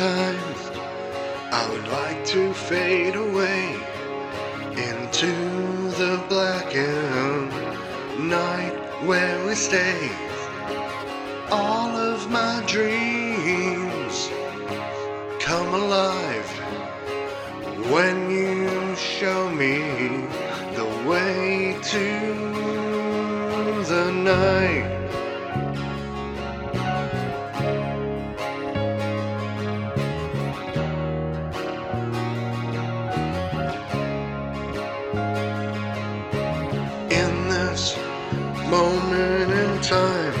time, I would like to fade away into the blackened night where we stay. All of my dreams come alive when you show me the way to the night. Moment in time,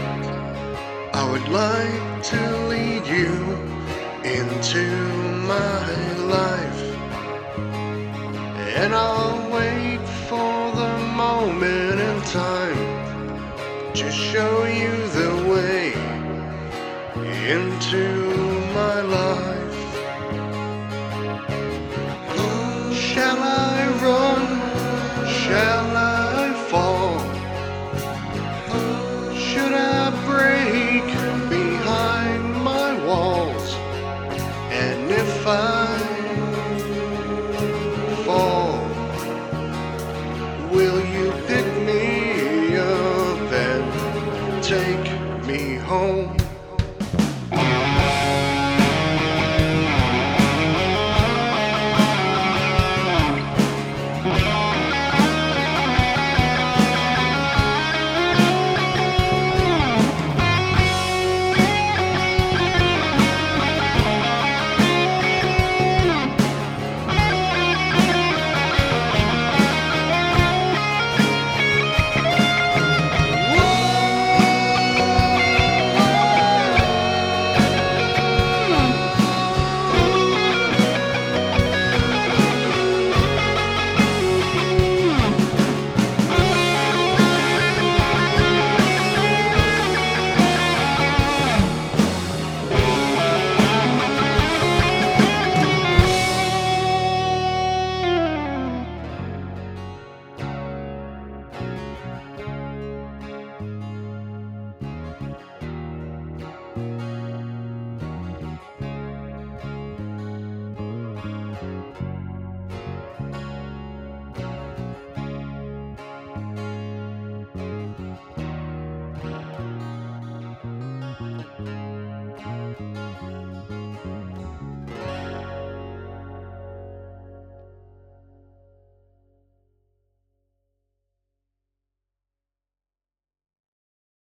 I would like to lead you into my life. And I'll wait for the moment in time to show you the way into home.